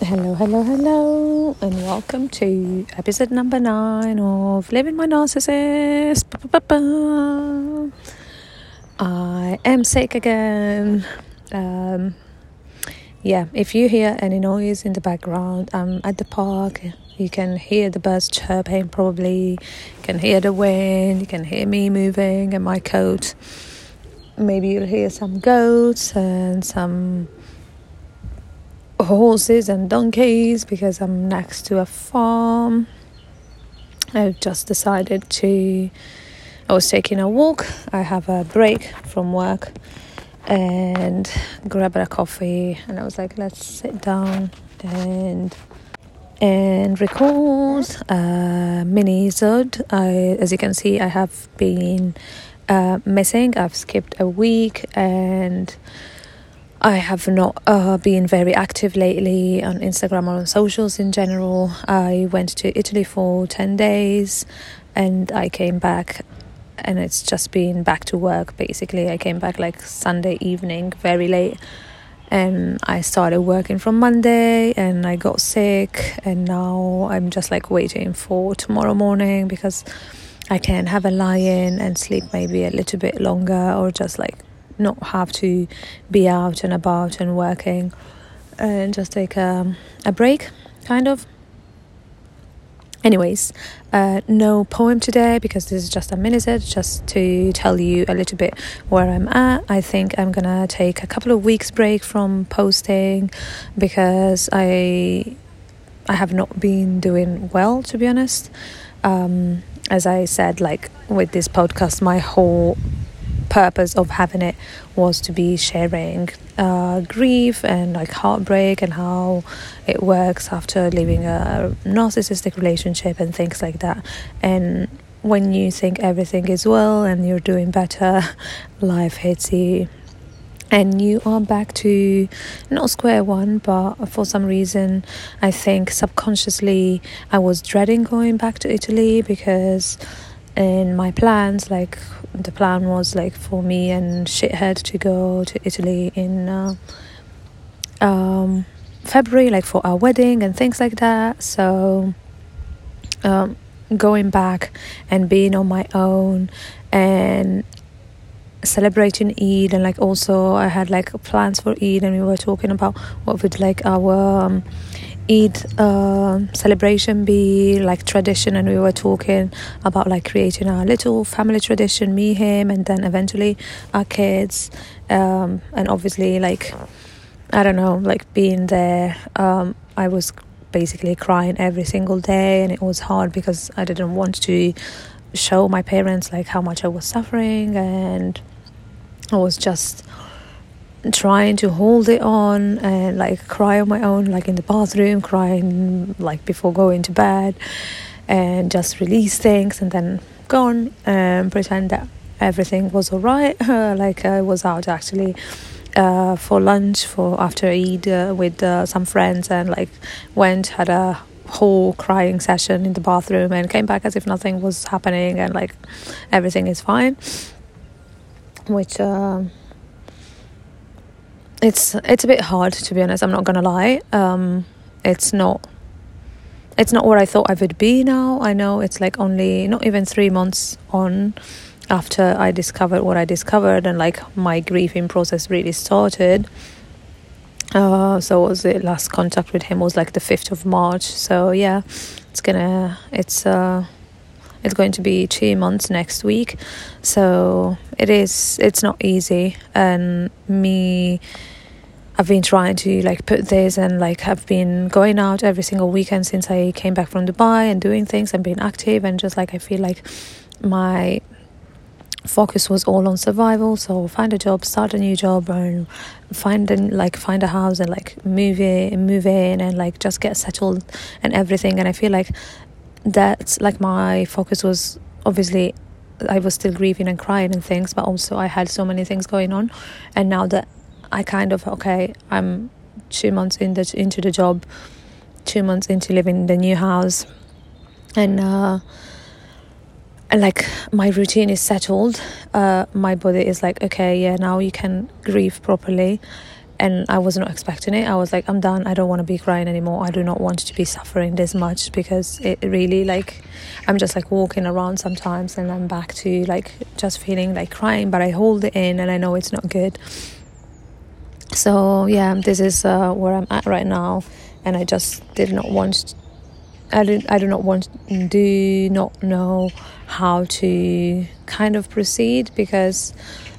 Hello, hello, hello, and welcome to episode number nine of Leaving My Narcissist. Ba-ba-ba-ba. I am sick again. Um, yeah, if you hear any noise in the background, I'm at the park. You can hear the birds chirping, probably. You can hear the wind. You can hear me moving and my coat. Maybe you'll hear some goats and some horses and donkeys because I'm next to a farm. I've just decided to. I was taking a walk. I have a break from work and grab a coffee and I was like, let's sit down and and record a minisode. I, as you can see, I have been uh, missing. I've skipped a week and I have not uh, been very active lately on Instagram or on socials in general. I went to Italy for 10 days and I came back and it's just been back to work basically. I came back like Sunday evening, very late, and I started working from Monday and I got sick, and now I'm just like waiting for tomorrow morning because I can have a lie in and sleep maybe a little bit longer or just like not have to be out and about and working and just take a, a break, kind of. Anyways, uh, no poem today because this is just a minute, just to tell you a little bit where I'm at. I think I'm gonna take a couple of weeks break from posting because I I have not been doing well, to be honest. Um, as I said, like with this podcast, my whole purpose of having it was to be sharing uh, grief and like heartbreak and how it works after leaving a narcissistic relationship and things like that. And when you think everything is well and you're doing better, life hits you. And you are back to not square one, but for some reason, I think subconsciously I was dreading going back to Italy because in my plans like the plan was like for me and shithead to go to italy in uh, um, february like for our wedding and things like that. So um, going back and being on my own and celebrating Eid and like also I had like plans for Eid and we were talking about what would like our um, Eid uh, celebration be like tradition and we were talking about like creating our little family tradition me him and then eventually our kids um, and obviously like I don't know like being there um, I was basically crying every single day and it was hard because I didn't want to show my parents like how much I was suffering and I was just trying to hold it on and like cry on my own like in the bathroom crying like before going to bed and just release things and then go on and pretend that everything was all right like i was out actually uh, for lunch for after Eid uh, with uh, some friends and like went had a whole crying session in the bathroom and came back as if nothing was happening and like everything is fine which um, it's it's a bit hard to be honest. I'm not gonna lie. Um, it's not it's not where I thought I would be now. I know it's like only not even three months on after I discovered what I discovered and like my grieving process really started. Uh, so was the last contact with him was like the fifth of March. So yeah, it's gonna it's uh it's going to be two months next week. So it is it's not easy and me I've been trying to like put this and like I've been going out every single weekend since I came back from Dubai and doing things and being active and just like I feel like my focus was all on survival. So find a job start a new job and find and like find a house and like move in move in and like just get settled and everything. And I feel like that's like my focus was obviously I was still grieving and crying and things but also I had so many things going on. And now that I kind of okay. I'm two months in the, into the job, two months into living in the new house, and uh, like my routine is settled. Uh, my body is like okay, yeah, now you can grieve properly, and I was not expecting it. I was like, I'm done. I don't want to be crying anymore. I do not want to be suffering this much because it really like I'm just like walking around sometimes and I'm back to like just feeling like crying, but I hold it in and I know it's not good. So yeah, this is uh, where I'm at right now, and I just did not want. I did, I do not want do not know how to kind of proceed because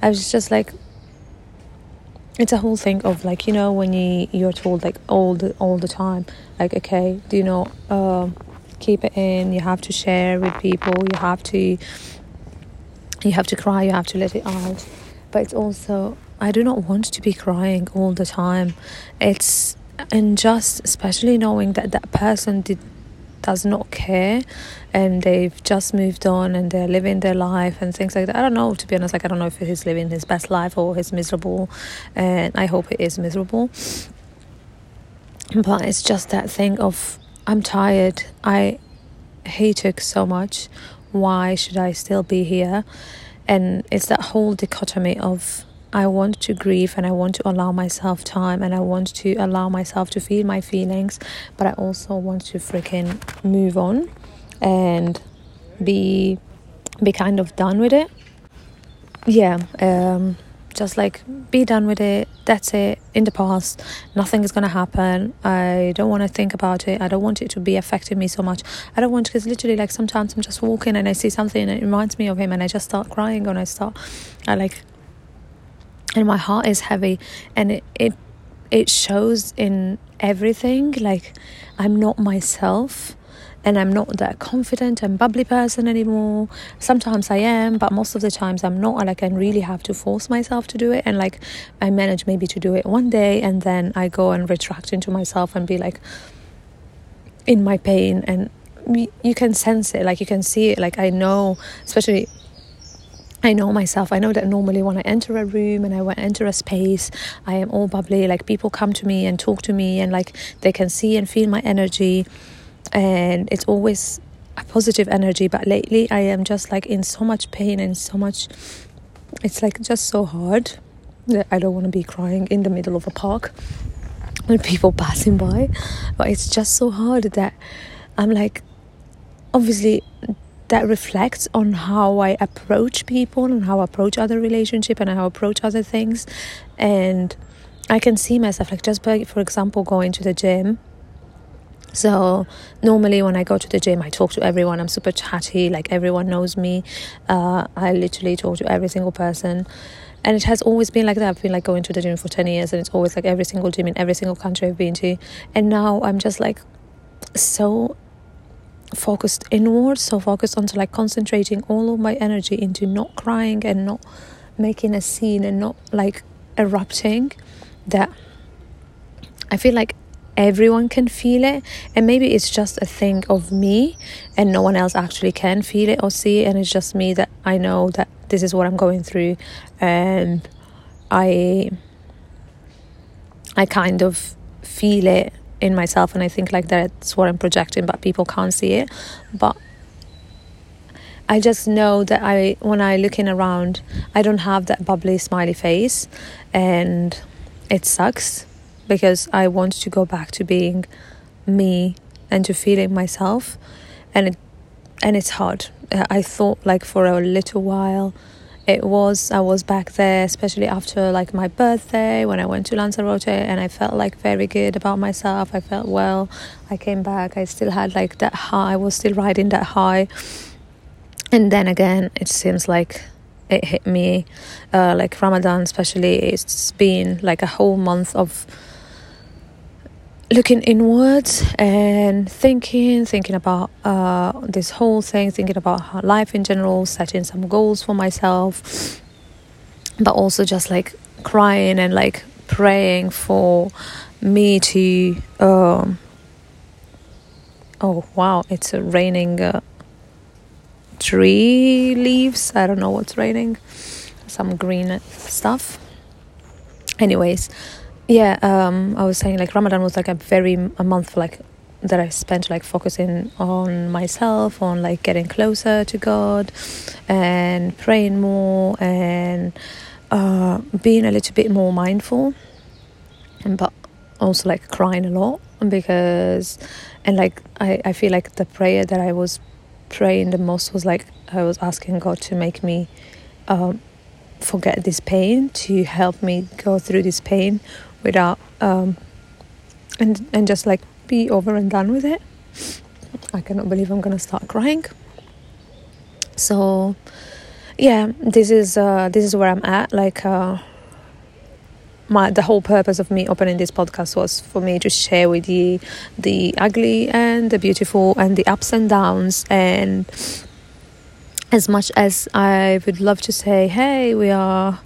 I was just like it's a whole thing of like you know when you you're told like all the all the time like okay do you not uh, keep it in you have to share with people you have to you have to cry you have to let it out. But it's also i do not want to be crying all the time. It's and just especially knowing that that person did does not care and they've just moved on and they're living their life and things like that. I don't know, to be honest, like I don't know if he's living his best life or he's miserable and I hope it is miserable. But it's just that thing of I'm tired. I hate it so much. Why should I still be here? And it's that whole dichotomy of I want to grieve and I want to allow myself time and I want to allow myself to feel my feelings, but I also want to freaking move on and be be kind of done with it. Yeah, um, just like be done with it. That's it. In the past, nothing is gonna happen. I don't want to think about it. I don't want it to be affecting me so much. I don't want because literally, like sometimes I'm just walking and I see something and it reminds me of him, and I just start crying and I start, I like and my heart is heavy and it it it shows in everything like i'm not myself and i'm not that confident and bubbly person anymore. Sometimes i am but most of the times i'm not like i really have to force myself to do it and like i manage maybe to do it one day and then i go and retract into myself and be like in my pain and you can sense it like you can see it like i know especially I know myself. I know that normally when I enter a room and I enter a space, I am all bubbly. Like people come to me and talk to me, and like they can see and feel my energy, and it's always a positive energy. But lately, I am just like in so much pain and so much. It's like just so hard that I don't want to be crying in the middle of a park when people passing by. But it's just so hard that I'm like, obviously that reflects on how I approach people and how I approach other relationship and how I approach other things. And I can see myself like just by for example going to the gym. So normally when I go to the gym I talk to everyone. I'm super chatty like everyone knows me. Uh, I literally talk to every single person. And it has always been like that. I've been like going to the gym for 10 years and it's always like every single gym in every single country I've been to. And now I'm just like so focused inwards so focused on like concentrating all of my energy into not crying and not making a scene and not like erupting that i feel like everyone can feel it. And maybe it's just a thing of me and no one else actually can feel it or see it. And it's just me that i know that this is what i'm going through. And i i kind of feel it in myself and I think like that's what I'm projecting but people can't see it. But I just know that I when I looking around I don't have that bubbly smiley face and it sucks because I want to go back to being me and to feeling myself and it and it's hard. Uh, I thought like for a little while it was I was back there especially after like my birthday when I went to Lanzarote and I felt like very good about myself. I felt well. I came back. I still had like that high I was still riding that high. And then again it seems like it hit me uh, like Ramadan especially. It's been like a whole month of looking inwards and thinking, thinking about uh, this whole thing, thinking about life in general, setting some goals for myself, but also just like crying and like praying for me to. Um, oh wow! It's raining uh, tree leaves. I don't know what's raining. Some green stuff. Anyways, yeah um i was saying like ramadan was like a very a month like that i spent like focusing on myself on like getting closer to god and praying more and uh being a little bit more mindful and but also like crying a lot because and like I, I feel like the prayer that I was praying the most was like I was asking God to make me um, forget this pain, to help me go through this pain without um, and and just like be over and done with it. I cannot believe I'm gonna start crying. So yeah, this is uh, this is where I'm at. Like uh, my the whole purpose of me opening this podcast was for me to share with you the ugly and the beautiful and the ups and downs and as much as I would love to say, hey, we are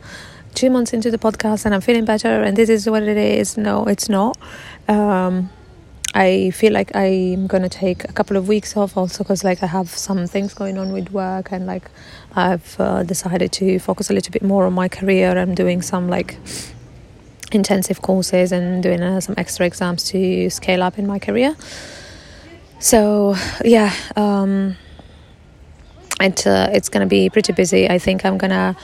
two months into the podcast and I'm feeling better and this is what it is. No, it's not. Um, I feel like I'm gonna take a couple of weeks off also because like I have some things going on with work and like I've uh, decided to focus a little bit more on my career. I'm doing some like intensive courses and doing uh, some extra exams to scale up in my career. So yeah, um, it uh, it's gonna be pretty busy. I think I'm gonna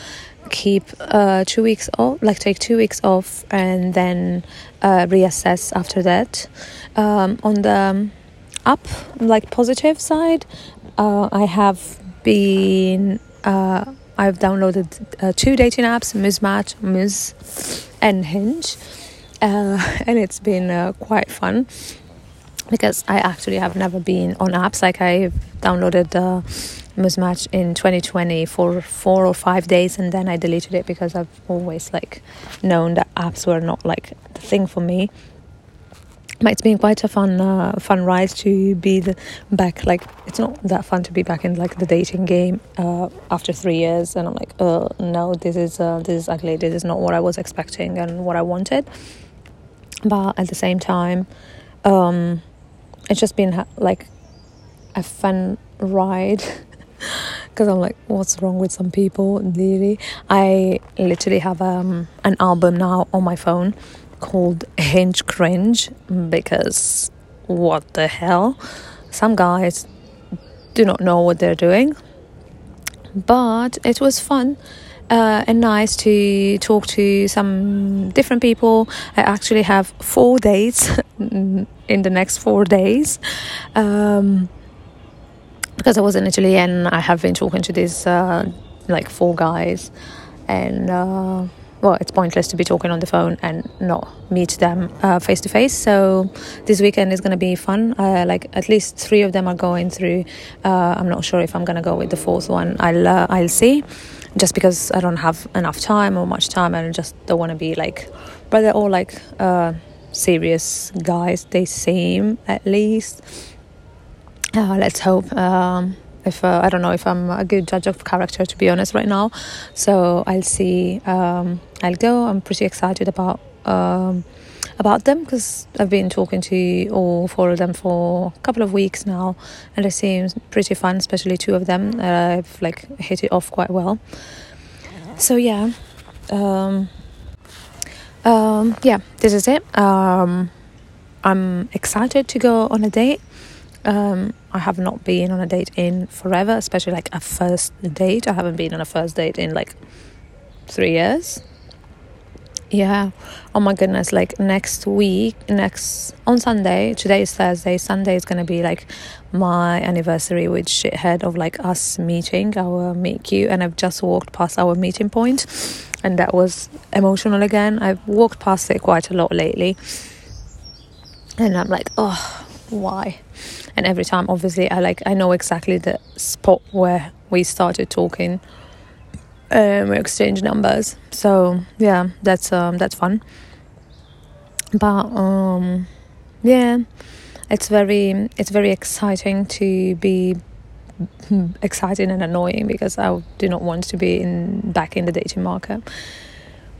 keep uh, two weeks off, like take two weeks off, and then uh, reassess after that. Um, on the up, like positive side, uh, I have been. Uh, I've downloaded uh, two dating apps, Muzmatch, Muz, and Hinge, uh, and it's been quite fun because I actually have never been on apps. Like I've downloaded Muzmatch in 2020 for four or five days, and then I deleted it because I've always like known that apps were not like the thing for me. But it's been quite a fun uh, fun ride to be the, back like it's not that fun to be back in like the dating game uh, after three years and i'm like uh, no this is uh, this is ugly. This is not what i was expecting and what i wanted. But at the same time um, it's just been like a fun ride because i'm like what's wrong with some people literally i literally have um, an album now on my phone called Hinge Cringe because what the hell? Some guys do not know what they're doing. But it was fun uh, and nice to talk to some different people. I actually have four dates in the next four days. Um, because I was in Italy and I have been talking to these uh, like four guys and uh, well, it's pointless to be talking on the phone and not meet them face to face. So this weekend is to be fun. Uh, like at least three of them are going through. Uh, I'm not sure if I'm to go with the fourth one. I'll uh, I'll see. Just because I don't have enough time or much time, and I just don't want to be like. But they're all like uh, serious guys. They seem at least. Uh, let's hope. Um, if uh, I don't know if I'm a good judge of character to be honest right now. So I'll see. Um, I'll go. I'm pretty excited about um, about them because I've been talking to all four of them for a couple of weeks now, and it seems pretty fun. Especially two of them. Uh, I've like hit it off quite well. So yeah. Um, um, yeah, this is it. Um, I'm excited to go on a date. Um, I have not been on a date in forever, especially like a first date. I haven't been on a first date in like three years. Yeah. Oh my goodness. Like next week, next on Sunday, today is Thursday, Sunday is going to be like my anniversary with Shithead of like us meeting, our meet cute. And I've just walked past our meeting point and that was emotional again. I've walked past it quite a lot lately. And I'm like, oh, why. And every time obviously i like i know exactly the spot where we started talking um, we exchange numbers. So yeah that's um that's fun. But um yeah it's very it's very exciting to be exciting and annoying because I do not want to be in back in the dating market.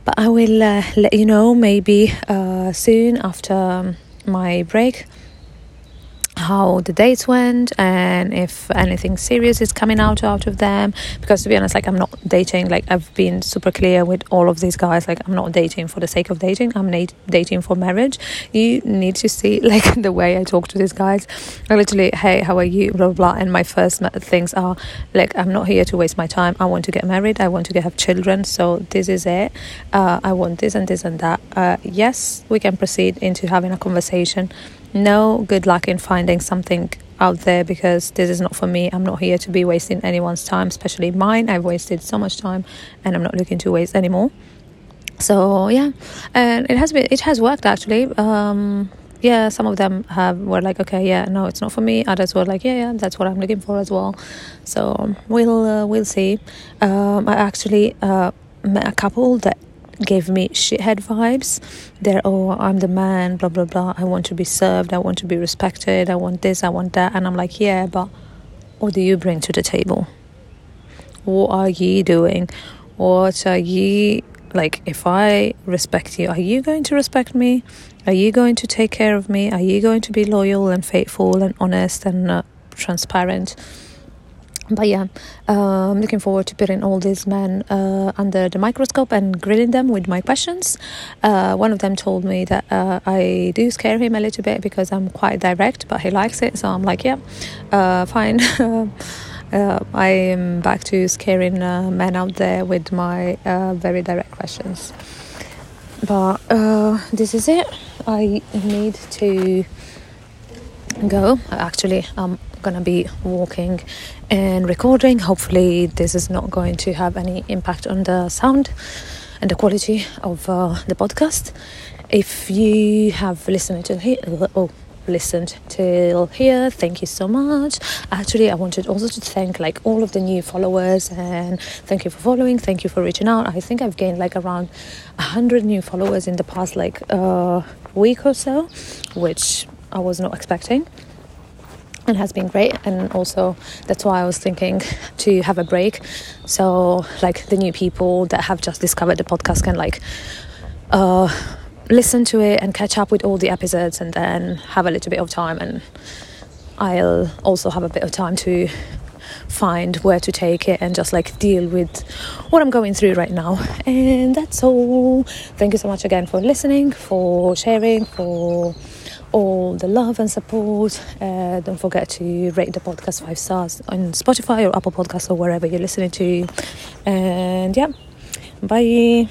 But I will uh, let you know maybe uh, soon after my break how the dates went and if anything serious is coming out out of them. Because to be honest like i'm not dating like i've been super clear with all of these guys like i'm not dating for the sake of dating i'm na- dating for marriage. You need to see like the way i talk to these guys. I literally hey how are you? blah blah, blah. and my first things are like i'm not here to waste my time. I want to get married. I want to get have children. So this is it. Uh, i want this and this and that. Uh, yes we can proceed into having a conversation no good luck in finding something out there because this is not for me. I'm not here to be wasting anyone's time, especially mine. I've wasted so much time and I'm not looking to waste anymore. So yeah, and it has been it has worked actually. Um, yeah, some of them have were like, okay, yeah, no, it's not for me. Others were like, yeah, yeah, that's what I'm looking for as well. So we'll uh, we'll see. Um, I actually uh, met a couple that gave me shithead vibes. They're, oh, I'm the man, blah, blah, blah. I want to be served. I want to be respected. I want this, I want that. And I'm like, yeah, but what do you bring to the table? What are you doing? What are you like? If I respect you, are you going to respect me? Are you going to take care of me? Are you going to be loyal and faithful and honest and uh, transparent? But yeah, uh, I'm looking forward to putting all these men uh, under the microscope and grilling them with my questions. Uh, one of them told me that uh, I do scare him a little bit because I'm quite direct, but he likes it. So I'm like, yeah, uh, fine. Uh, I am back to scaring men out there with my very direct questions. But this is it. I need to go. Actually, I'm gonna be walking and recording. Hopefully, this is not going to have any impact on the sound and the quality of uh, the podcast. If you have listened to here, oh, listened till here thank you so much actually i wanted also to thank like all of the new followers and thank you for following thank you for reaching out i think i've gained like around 100 new followers in the past like uh, week or so which i was not expecting and has been great and also that's why i was thinking to have a break so like the new people that have just discovered the podcast can like uh, listen to it and catch up with all the episodes and then have a little bit of time and i'll also have a bit of time to find where to take it and just like deal with what I'm going through right now. And that's all. Thank you so much again for listening, for sharing, for all the love and support. Uh, don't forget to rate the podcast five stars on Spotify or Apple Podcasts or wherever you're listening to. And yeah, bye.